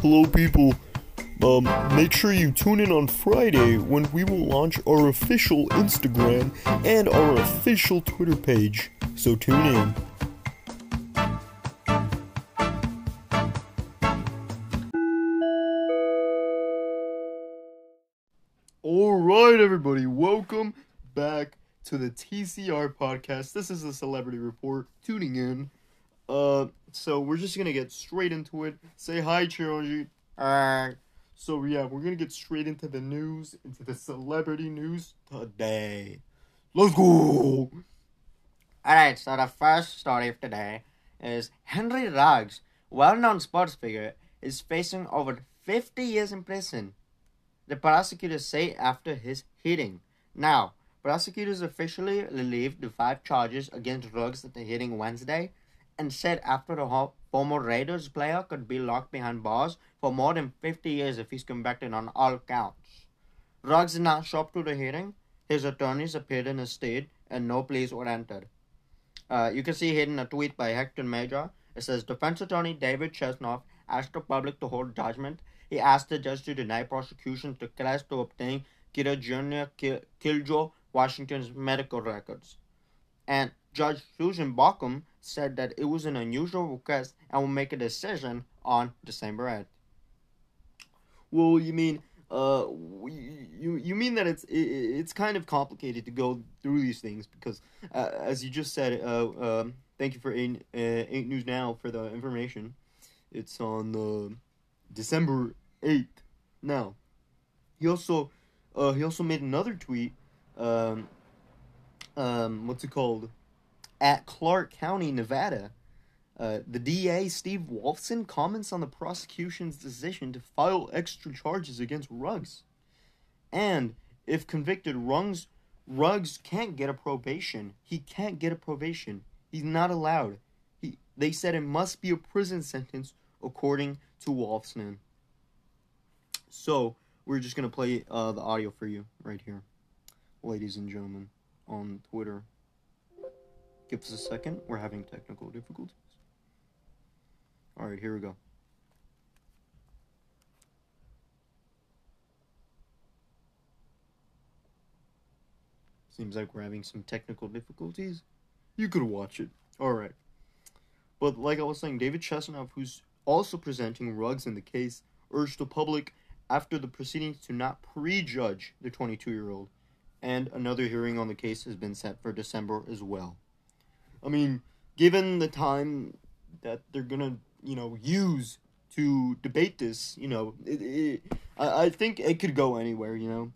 Hello, people. Um, make sure you tune in on Friday when we will launch our official Instagram and our official Twitter page. So tune in. All right, everybody, welcome back to the TCR podcast. This is the Celebrity Report. Tuning in. Uh, so we're just gonna get straight into it. Say hi, Chironji. Uh, so yeah, we're gonna get straight into the news, into the celebrity news today. Let's go. Alright, so the first story of today is Henry Ruggs, well known sports figure, is facing over 50 years in prison. The prosecutors say after his hitting. Now, prosecutors officially relieved the five charges against Ruggs at the hitting Wednesday and said after the ho- former Raiders player could be locked behind bars for more than 50 years if he's convicted on all counts. Ruggs not show up to the hearing. His attorneys appeared in his stead and no pleas were entered. Uh, you can see here in a tweet by Hector Mejia. It says defense attorney David Chesnoff asked the public to hold judgment. He asked the judge to deny prosecution to request to obtain Kira Jr. Ki- Kiljo Washington's medical records. And Judge Susan Baucum said that it was an unusual request and will make a decision on December 8th. Well, you mean uh, you you mean that it's it, it's kind of complicated to go through these things because uh, as you just said, uh, um, thank you for eight, uh, eight News Now for the information. It's on the December eighth. Now, he also uh, he also made another tweet. Um, um, what's it called? At Clark County, Nevada. Uh, the DA, Steve Wolfson, comments on the prosecution's decision to file extra charges against Ruggs. And if convicted, Ruggs, Ruggs can't get a probation. He can't get a probation. He's not allowed. He, they said it must be a prison sentence according to Wolfson. So, we're just going to play uh, the audio for you right here, ladies and gentlemen, on Twitter. Give us a second. We're having technical difficulties. All right, here we go. Seems like we're having some technical difficulties. You could watch it. All right. But like I was saying, David Chesnoff, who's also presenting Ruggs in the case, urged the public after the proceedings to not prejudge the 22 year old. And another hearing on the case has been set for December as well. I mean, given the time that they're gonna, you know, use to debate this, you know, it, it, I, I think it could go anywhere, you know.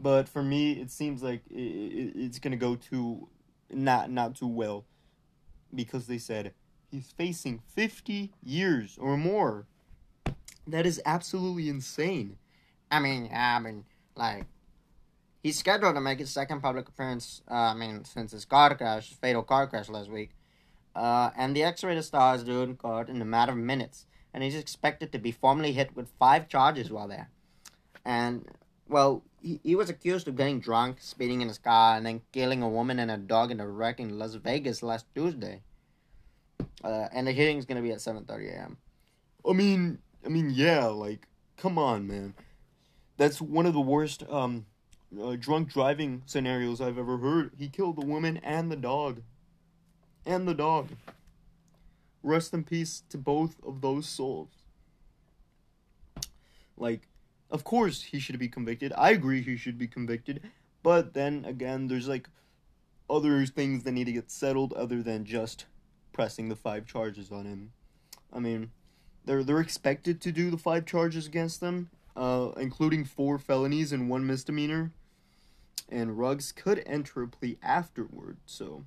But for me, it seems like it, it, it's gonna go too, not not too well, because they said he's facing fifty years or more. That is absolutely insane. I mean, I mean, like, he's scheduled to make his second public appearance, uh, I mean, since his car crash, fatal car crash last week. Uh, and the X-rated star is in court in a matter of minutes, and he's expected to be formally hit with five charges while there. And, well, he, he was accused of getting drunk, speeding in his car, and then killing a woman and a dog in a wreck in Las Vegas last Tuesday. Uh, and the hearing's to be at 7.30 a.m. I mean, I mean, yeah, like, come on, man. That's one of the worst um, uh, drunk driving scenarios I've ever heard. He killed the woman and the dog. And the dog. Rest in peace to both of those souls. Like, of course he should be convicted. I agree he should be convicted. But then again, there's like other things that need to get settled other than just pressing the five charges on him. I mean, they're they're expected to do the five charges against them, uh, including four felonies and one misdemeanor. And Ruggs could enter a plea afterward. So,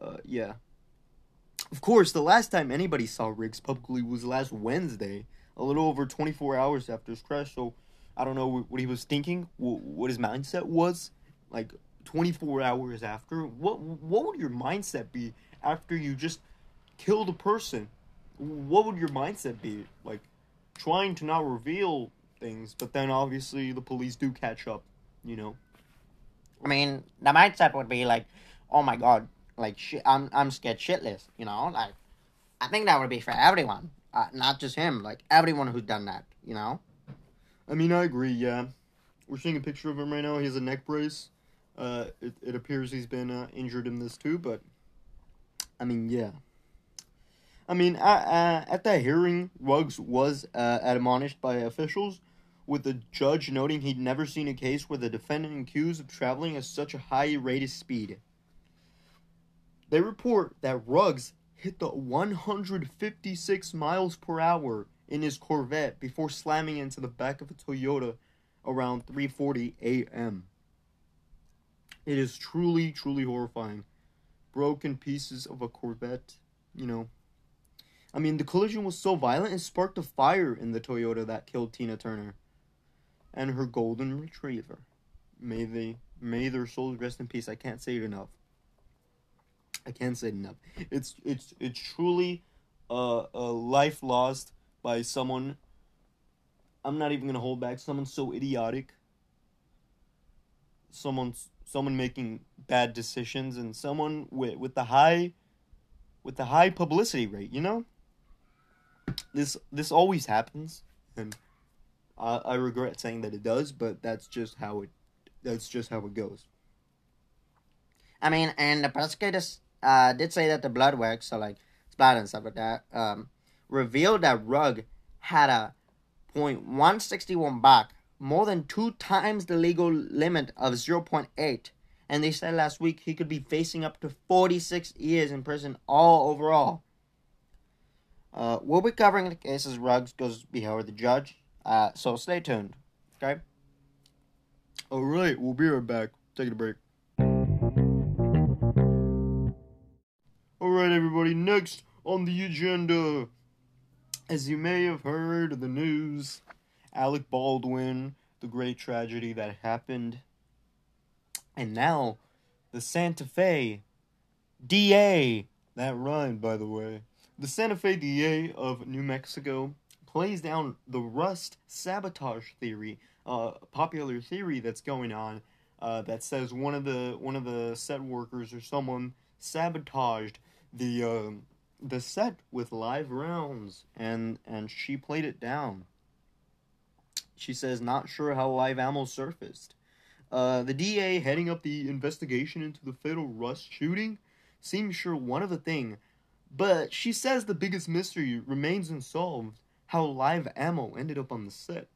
uh, yeah. Of course, the last time anybody saw Riggs publicly was last Wednesday, a little over 24 hours after his crash. So, I don't know what he was thinking, what his mindset was, like 24 hours after. What what would your mindset be after you just killed a person? What would your mindset be? Like trying to not reveal things, but then obviously the police do catch up, you know. I mean, the mindset would be like, oh my god, like shit, I'm I'm scared shitless, you know. Like, I think that would be for everyone. Uh, not just him, like everyone who's done that. You know. I mean, I agree. Yeah, we're seeing a picture of him right now. He has a neck brace. Uh, it it appears he's been uh, injured in this too, but I mean, yeah. I mean, uh, at that hearing, Ruggs was uh, admonished by officials, with the judge noting he'd never seen a case where the defendant accused of traveling at such a high rate of speed. They report that Ruggs hit the 156 miles per hour in his Corvette before slamming into the back of a Toyota around 3:40 a.m. It is truly, truly horrifying. Broken pieces of a Corvette, you know. I mean, the collision was so violent it sparked a fire in the Toyota that killed Tina Turner and her golden retriever. May they, may their souls rest in peace. I can't say it enough. I can't say it enough. It's it's it's truly a, a life lost by someone. I'm not even gonna hold back. Someone so idiotic. Someone someone making bad decisions and someone with with the high with the high publicity rate. You know. This this always happens, and I, I regret saying that it does, but that's just how it that's just how it goes. I mean, and the prosecutors uh, did say that the blood work, so like blood and stuff like that, um, revealed that Rugg had a .161 back, more than two times the legal limit of 0.8. And they said last week he could be facing up to 46 years in prison all overall. Uh, we'll be covering the case as Ruggs goes before the judge, uh, so stay tuned. Okay? Alright, we'll be right back. Taking a break. Alright, everybody, next on the agenda. As you may have heard the news, Alec Baldwin, the great tragedy that happened. And now, the Santa Fe DA. That rhymed, by the way. The Santa Fe DA of New Mexico plays down the rust sabotage theory, uh, popular theory that's going on, uh, that says one of the one of the set workers or someone sabotaged the uh, the set with live rounds, and and she played it down. She says not sure how live ammo surfaced. Uh, the DA heading up the investigation into the fatal rust shooting seems sure one of the thing but she says the biggest mystery remains unsolved how live ammo ended up on the set.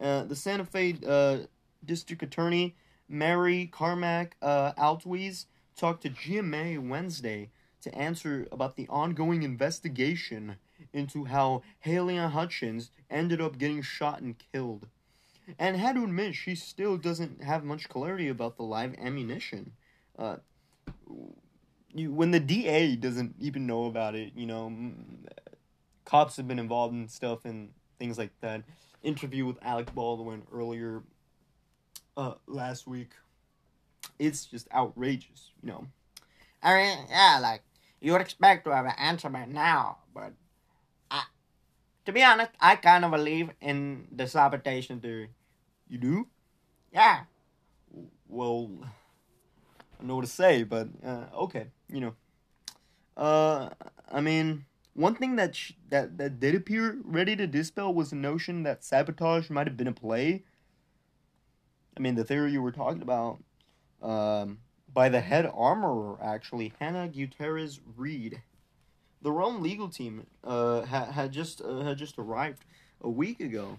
Uh, the Santa Fe uh, District Attorney, Mary Carmack uh, Altwies, talked to GMA Wednesday to answer about the ongoing investigation into how Halyna Hutchins ended up getting shot and killed. And had to admit, she still doesn't have much clarity about the live ammunition. Uh, you when the DA doesn't even know about it, you know, cops have been involved in stuff and things like that. Interview with Alec Baldwin earlier uh last week. It's just outrageous, you know. I mean, yeah, like you would expect to have an answer by now, but I, to be honest, I kind of believe in the sabotage theory. You do? Yeah. Well, I know what to say, but uh, okay you know. Uh, I mean, one thing that sh- that that did appear ready to dispel was the notion that sabotage might have been a play. I mean, the theory you were talking about, um, by the head armorer actually, Hannah Gutierrez Reed. The Rome legal team uh, had had just uh, had just arrived a week ago,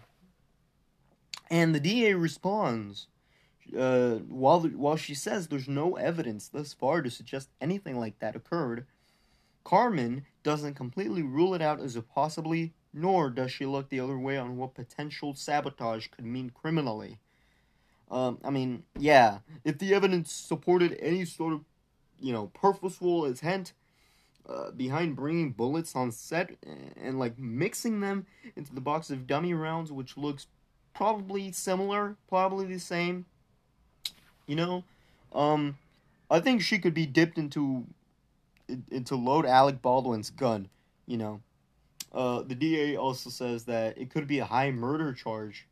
and the DA responds uh, while while she says there's no evidence thus far to suggest anything like that occurred, Carmen doesn't completely rule it out as a possibly, nor does she look the other way on what potential sabotage could mean criminally. Um, I mean, yeah, if the evidence supported any sort of, you know, purposeful intent uh, behind bringing bullets on set and, and like mixing them into the box of dummy rounds, which looks probably similar, probably the same, you know, um, I think she could be dipped into into load Alec Baldwin's gun. You know, uh, the DA also says that it could be a high murder charge.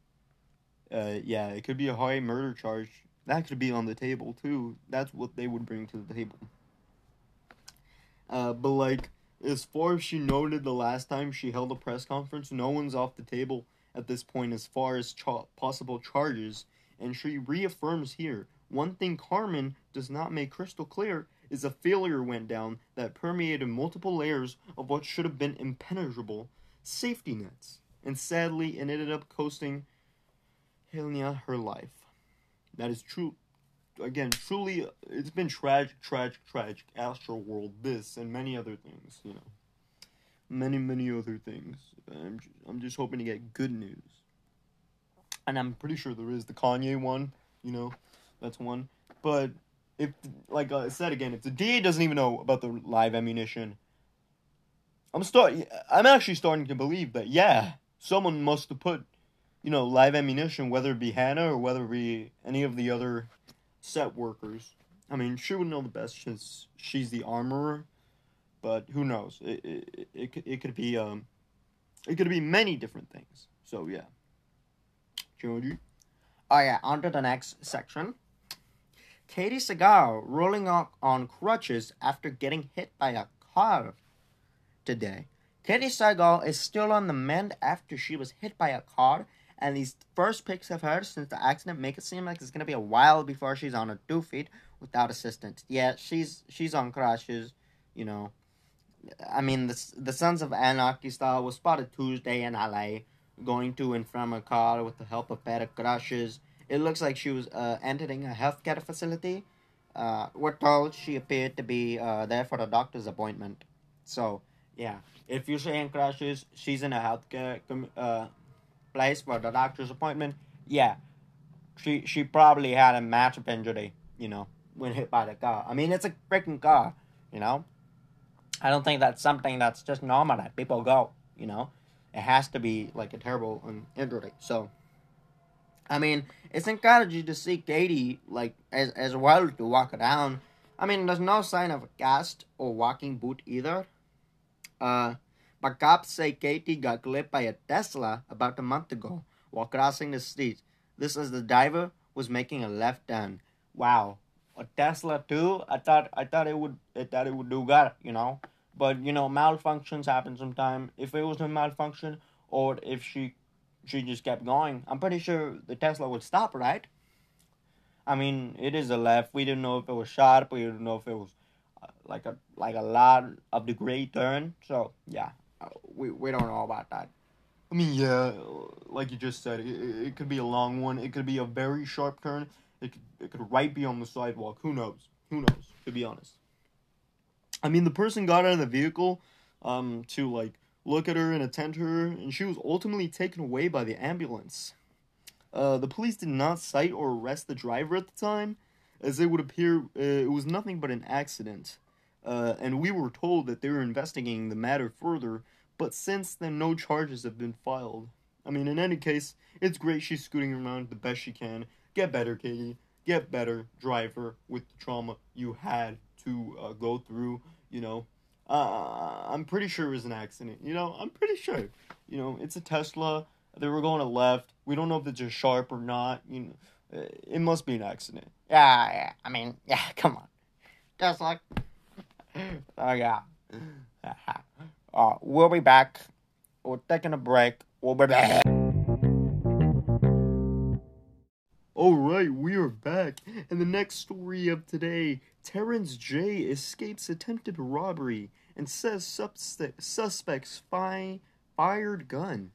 Uh, yeah, it could be a high murder charge. That could be on the table too. That's what they would bring to the table. Uh, but like, as far as she noted the last time she held a press conference, no one's off the table at this point as far as possible charges, and she reaffirms here one thing Carmen does not make crystal clear is a failure went down that permeated multiple layers of what should have been impenetrable safety nets, and sadly, it ended up costing Helena her life. That is true. Again, truly, it's been tragic, tragic, tragic. Astro World, this, and many other things, you know. Many, many other things. I'm, I'm just hoping to get good news. And I'm pretty sure there is the Kanye one, you know, that's one. But if, like I said again, if the DA doesn't even know about the live ammunition, I'm start. I'm actually starting to believe that yeah, someone must have put, you know, live ammunition, whether it be Hannah or whether it be any of the other set workers. I mean, she would know the best since she's the armorer, but who knows? It it it, it could be um, it could be many different things. So yeah. Georgie. Oh yeah, on to the next section. Katey Sagal rolling on, on crutches after getting hit by a car today. Katey Sagal is still on the mend after she was hit by a car, and these first pics of her since the accident make it seem like it's gonna be a while before she's on her two feet without assistance. Yeah, she's she's on crutches, you know. I mean, the the Sons of Anarchy style was spotted Tuesday in LA, going to and from a car with the help of pair of crutches it looks like she was uh, entering a healthcare facility. Uh, we're told she appeared to be uh, there for a doctor's appointment. So, yeah, if you're saying crashes, she's in a healthcare uh, place for the doctor's appointment. Yeah, she she probably had a massive injury, you know, when hit by the car. I mean, it's a freaking car, you know. I don't think that's something that's just normal that people go, you know. It has to be like a terrible um, injury. So, I mean, it's encouraging to see Katey like as as well to walk around. I mean, there's no sign of a cast or walking boot either. Uh, but cops say Katey got clipped by a Tesla about a month ago while crossing the street. This is the driver was making a left turn. Wow, a Tesla too? I thought I thought it would I thought it would do good, you know. But you know, malfunctions happen sometimes. If it was a malfunction, or if she she just kept going. I'm pretty sure the Tesla would stop, right? I mean, it is a left. We didn't know if it was sharp. We didn't know if it was uh, like a like a lot of degree turn. So yeah, uh, we we don't know about that. I mean, yeah, like you just said, it, it could be a long one. It could be a very sharp turn. It could it could right be on the sidewalk. Who knows? Who knows? To be honest. I mean, the person got out of the vehicle, um, to like look at her and attend her, and she was ultimately taken away by the ambulance. Uh, the police did not cite or arrest the driver at the time, as it would appear uh, it was nothing but an accident. Uh, and we were told that they were investigating the matter further, but since then, no charges have been filed. I mean, in any case, it's great she's scooting around the best she can. Get better, Katey. Get better, driver, with the trauma you had to uh, go through, you know. Uh, I'm pretty sure it was an accident. You know, I'm pretty sure. You know, it's a Tesla. They were going to left. We don't know if it's a sharp or not. You know, uh, it must be an accident. Yeah, yeah. I mean, yeah. Come on, Tesla. oh yeah. uh, we'll be back. We're taking a break. We'll be back. All right, we are back. And the next story of today Terrence J escapes attempted robbery and says suspects fi- fired gun.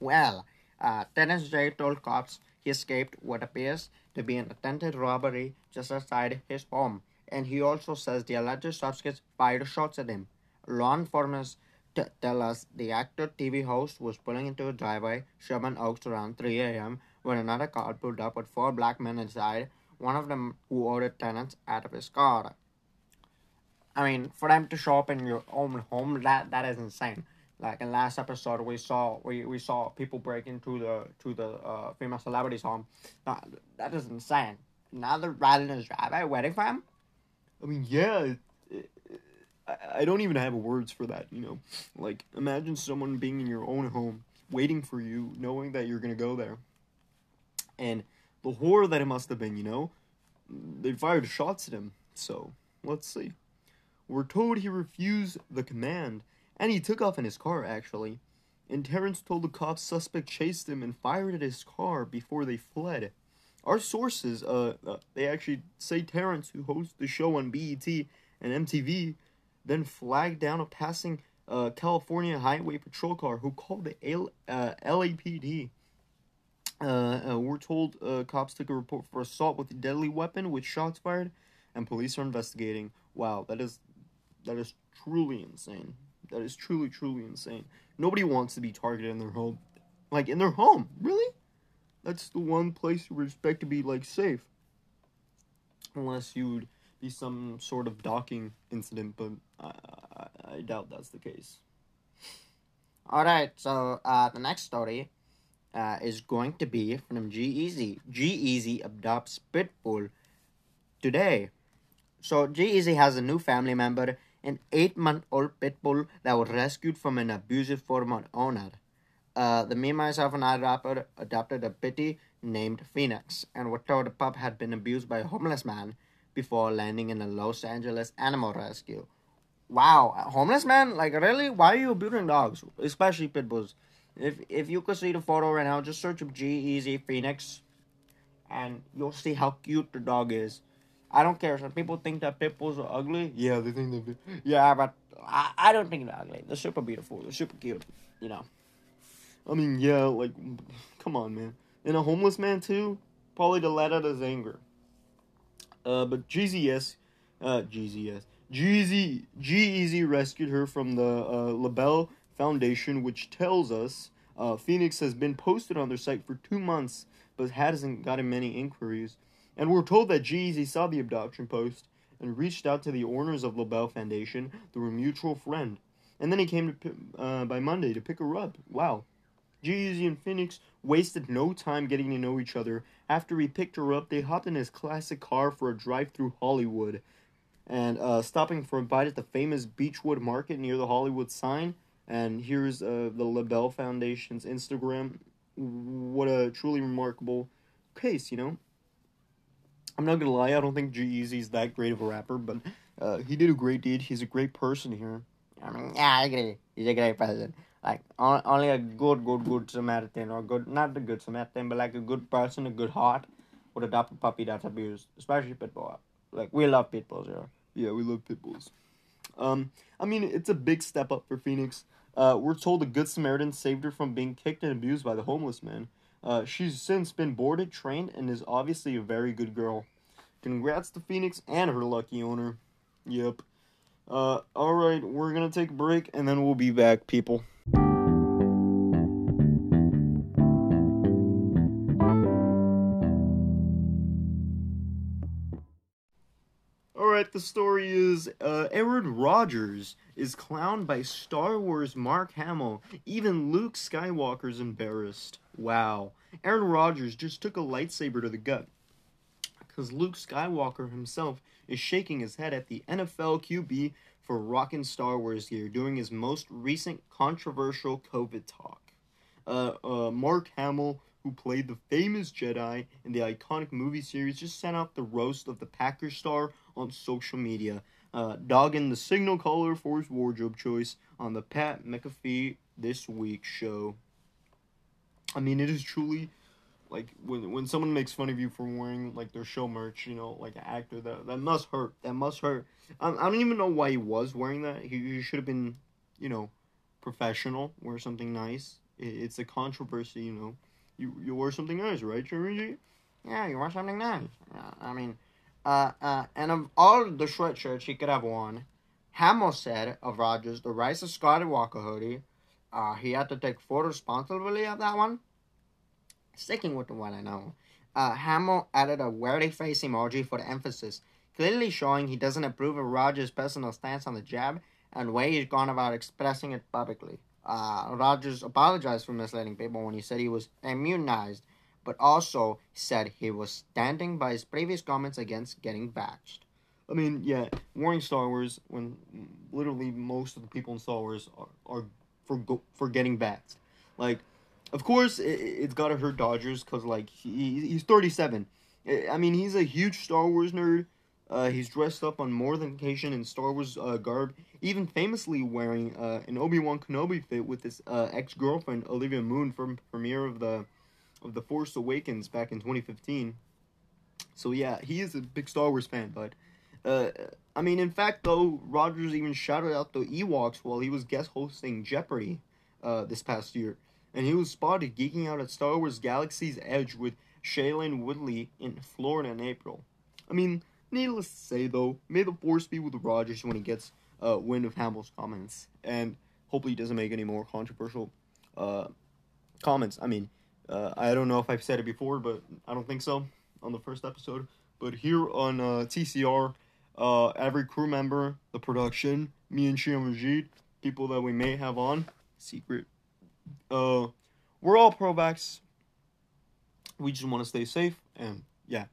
Well, uh, Terrence J told cops he escaped what appears to be an attempted robbery just outside his home, and he also says the alleged suspects fired shots at him. Law enforcement t- tell us the actor TV host was pulling into a driveway, Sherman Oaks, around 3 a.m. when another car pulled up with four black men inside one of them who ordered Terrence out of his car. I mean, for them to show up in your own home, that that is insane. Like in last episode, we saw we, we saw people break into the to the uh, female celebrity's home. That that is insane. Now they're riding his driveway, waiting for him. I mean, yeah. I don't even have words for that. You know, like imagine someone being in your own home, waiting for you, knowing that you're gonna go there, and the horror that it must have been, you know? They fired shots at him. So, let's see. We're told he refused the command, and he took off in his car, actually. And Terrence told the cops suspect chased him and fired at his car before they fled. Our sources, uh, uh, they actually say Terrence, who hosts the show on BET and MTV, then flagged down a passing uh, California Highway Patrol car who called the L- uh, LAPD. Uh, uh, we're told uh, cops took a report for assault with a deadly weapon with shots fired, and police are investigating. Wow, that is that is truly insane. That is truly truly insane. Nobody wants to be targeted in their home, like in their home. Really, that's the one place you would expect to be like safe, unless you'd be some sort of docking incident. But I, I, I doubt that's the case. All right, so uh, the next story uh, is going to be from G-Eazy. G-Eazy adopts Pitbull today. So G-Eazy has a new family member, an eight-month-old Pitbull that was rescued from an abusive former owner. Uh, the Me, Myself, and I rapper adopted a pitty named Phoenix, and were told the pup had been abused by a homeless man before landing in a Los Angeles animal rescue. Wow, a homeless man? Like, really? Why are you abusing dogs, especially pit bulls? If if you could see the photo right now, just search up Phoenix, and you'll see how cute the dog is. I don't care. Some people think that pit bulls are ugly. Yeah, they think they're. Yeah, but I, I don't think they're ugly. They're super beautiful. They're super cute. You know. I mean, yeah, like, come on, man. And a homeless man too, probably to let out his anger. Uh, but GZS, uh, GZS, Jeezy, G-Eazy rescued her from the uh, LaBelle Foundation, which tells us uh, Phoenix has been posted on their site for two months, but hasn't gotten many inquiries. And we're told that G-Eazy saw the adoption post and reached out to the owners of LaBelle Foundation through a mutual friend. And then he came to uh, by Monday to pick her up. Wow. G-Eazy and Phoenix wasted no time getting to know each other. After he picked her up, they hopped in his classic car for a drive through Hollywood and uh, stopping for a bite at the famous Beachwood Market near the Hollywood sign. And here's uh, the LaBelle Foundation's Instagram. What a truly remarkable case, you know? I'm not gonna lie, I don't think G-Eazy's that great of a rapper, but uh, he did a great deed. He's a great person here. I mean, yeah, I agree. He's a great person. Like on, only a good, good, good Samaritan, or good, not the good Samaritan, but like a good person, a good heart, would adopt a puppy that's abused, especially pit bull. Like we love pit bulls here. Yeah, we love pit bulls. Um, I mean, it's a big step up for Phoenix. Uh, we're told a good Samaritan saved her from being kicked and abused by the homeless man. Uh, she's since been boarded, trained, and is obviously a very good girl. Congrats to Phoenix and her lucky owner. Yep. Uh, alright, we're gonna take a break and then we'll be back, people. Alright, the story is uh, Aaron Rodgers is clowned by Star Wars Mark Hamill. Even Luke Skywalker's embarrassed. Wow. Aaron Rodgers just took a lightsaber to the gut. Because Luke Skywalker himself is shaking his head at the NFL QB for rocking Star Wars gear during his most recent controversial COVID talk. Uh, uh, Mark Hamill, who played the famous Jedi in the iconic movie series, just sent out the roast of the Packers star on social media, uh, dogging the signal caller for his wardrobe choice on the Pat McAfee This Week show. I mean, it is truly like when when someone makes fun of you for wearing like their show merch, you know, like an actor, that that must hurt. That must hurt. I, I don't even know why he was wearing that. He, he should have been, you know, professional. Wear something nice. It, it's a controversy, you know. You you wear something nice, right, Jeremy? Yeah, you wear something nice. Uh, I mean, uh, uh, and of all the sweatshirts he could have worn, Hamill said of Rodgers, the Rise of Skywalker hoodie, uh, he had to take full responsibility of that one. Sticking with the one I know, uh, Hamill added a weary face emoji for the emphasis, clearly showing he doesn't approve of Rodgers' personal stance on the jab and way he's gone about expressing it publicly. Uh, Rodgers apologized for misleading people when he said he was immunized, but also said he was standing by his previous comments against getting batched. I mean, yeah, wearing Star Wars when literally most of the people in Star Wars are, are for go, for getting batched. Like, of course, it, it's gotta hurt Dodgers because like he, he's thirty seven. I mean, he's a huge Star Wars nerd. Uh, he's dressed up on more than occasion in Star Wars uh, garb, even famously wearing uh, an Obi Wan Kenobi fit with his uh, ex girlfriend Olivia Munn from premiere of the of the Force Awakens back in 2015. So yeah, he is a big Star Wars fan, but uh, I mean, in fact, though, Rodgers even shouted out the Ewoks while he was guest hosting Jeopardy uh, this past year, and he was spotted geeking out at Star Wars Galaxy's Edge with Shailene Woodley in Florida in April. I mean, needless to say, though, may the force be with Rodgers when he gets uh, wind of Hamill's comments, and hopefully he doesn't make any more controversial uh, comments. I mean, uh, I don't know if I've said it before, but I don't think so on the first episode. But here on uh, TCR, uh, every crew member, the production, me and Shion Majid, people that we may have on, secret, uh, we're all pro-vax. We just want to stay safe, and yeah.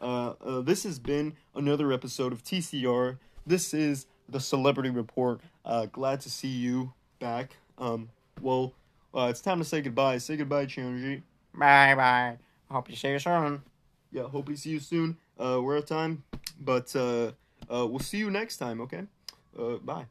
Uh, uh, this has been another episode of TCR. This is the Celebrity Report. Uh, glad to see you back. Um, well, uh, it's time to say goodbye. Say goodbye, Chionji. Bye bye. Hope you see you soon. Yeah, hope we see you soon. Uh, we're out of time, but uh, uh, we'll see you next time. Okay. Uh, bye.